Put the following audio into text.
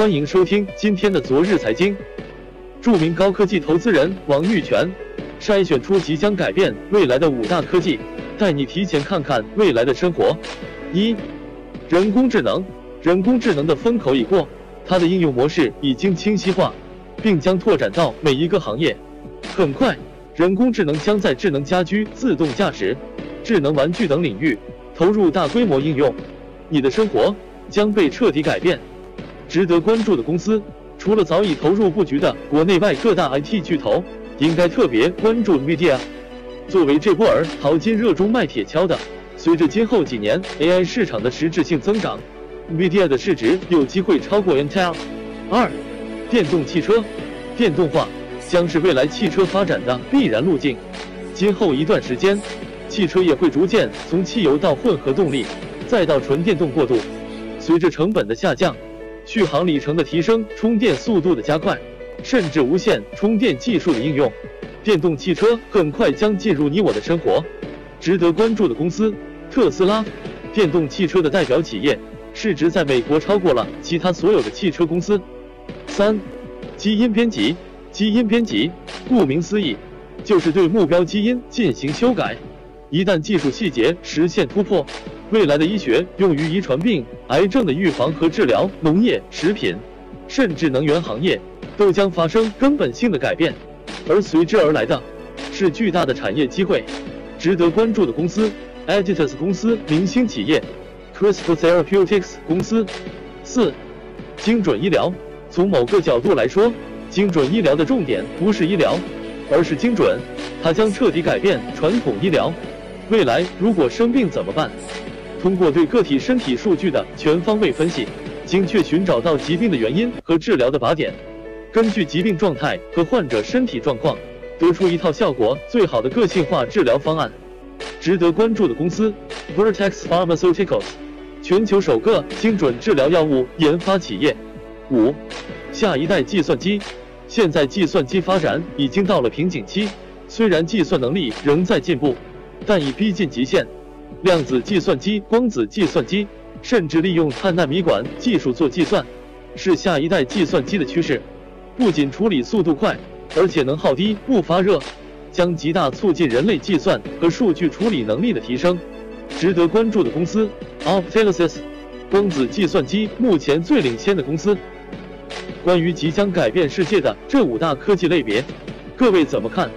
欢迎收听今天的昨日财经。著名高科技投资人王玉泉筛选出即将改变未来的五大科技，带你提前看看未来的生活。一、人工智能。人工智能的风口已过，它的应用模式已经清晰化，并将拓展到每一个行业。很快，人工智能将在智能家居、自动驾驶、智能玩具等领域投入大规模应用，你的生活将被彻底改变。值得关注的公司，除了早已投入布局的国内外各大 IT 巨头，应该特别关注 NVIDIA。作为这波儿淘金热中卖铁锹的，随着今后几年 AI 市场的实质性增长，NVIDIA 的市值有机会超过 Intel。二、电动汽车，电动化将是未来汽车发展的必然路径。今后一段时间，汽车也会逐渐从汽油到混合动力，再到纯电动过渡。随着成本的下降，续航里程的提升，充电速度的加快，甚至无线充电技术的应用，电动汽车很快将进入你我的生活。值得关注的公司，特斯拉，电动汽车的代表企业，市值在美国超过了其他所有的汽车公司。三，基因编辑，基因编辑，顾名思义，就是对目标基因进行修改。一旦技术细节实现突破，未来的医学用于遗传病、癌症的预防和治疗，农业、食品，甚至能源行业，都将发生根本性的改变，而随之而来的，是巨大的产业机会。值得关注的公司：Editas 公司、明星企业；CRISPR Therapeutics 公司。四、精准医疗。从某个角度来说，精准医疗的重点不是医疗，而是精准，它将彻底改变传统医疗。未来如果生病怎么办？通过对个体身体数据的全方位分析，精确寻找到疾病的原因和治疗的靶点，根据疾病状态和患者身体状况，得出一套效果最好的个性化治疗方案。值得关注的公司：Vertex Pharmaceuticals，全球首个精准治疗药物研发企业。五，下一代计算机。现在计算机发展已经到了瓶颈期，虽然计算能力仍在进步，但已逼近极限。量子计算机、光子计算机，甚至利用碳纳米管技术做计算，是下一代计算机的趋势。不仅处理速度快，而且能耗低、不发热，将极大促进人类计算和数据处理能力的提升。值得关注的公司：Optilisys，光子计算机目前最领先的公司。关于即将改变世界的这五大科技类别，各位怎么看？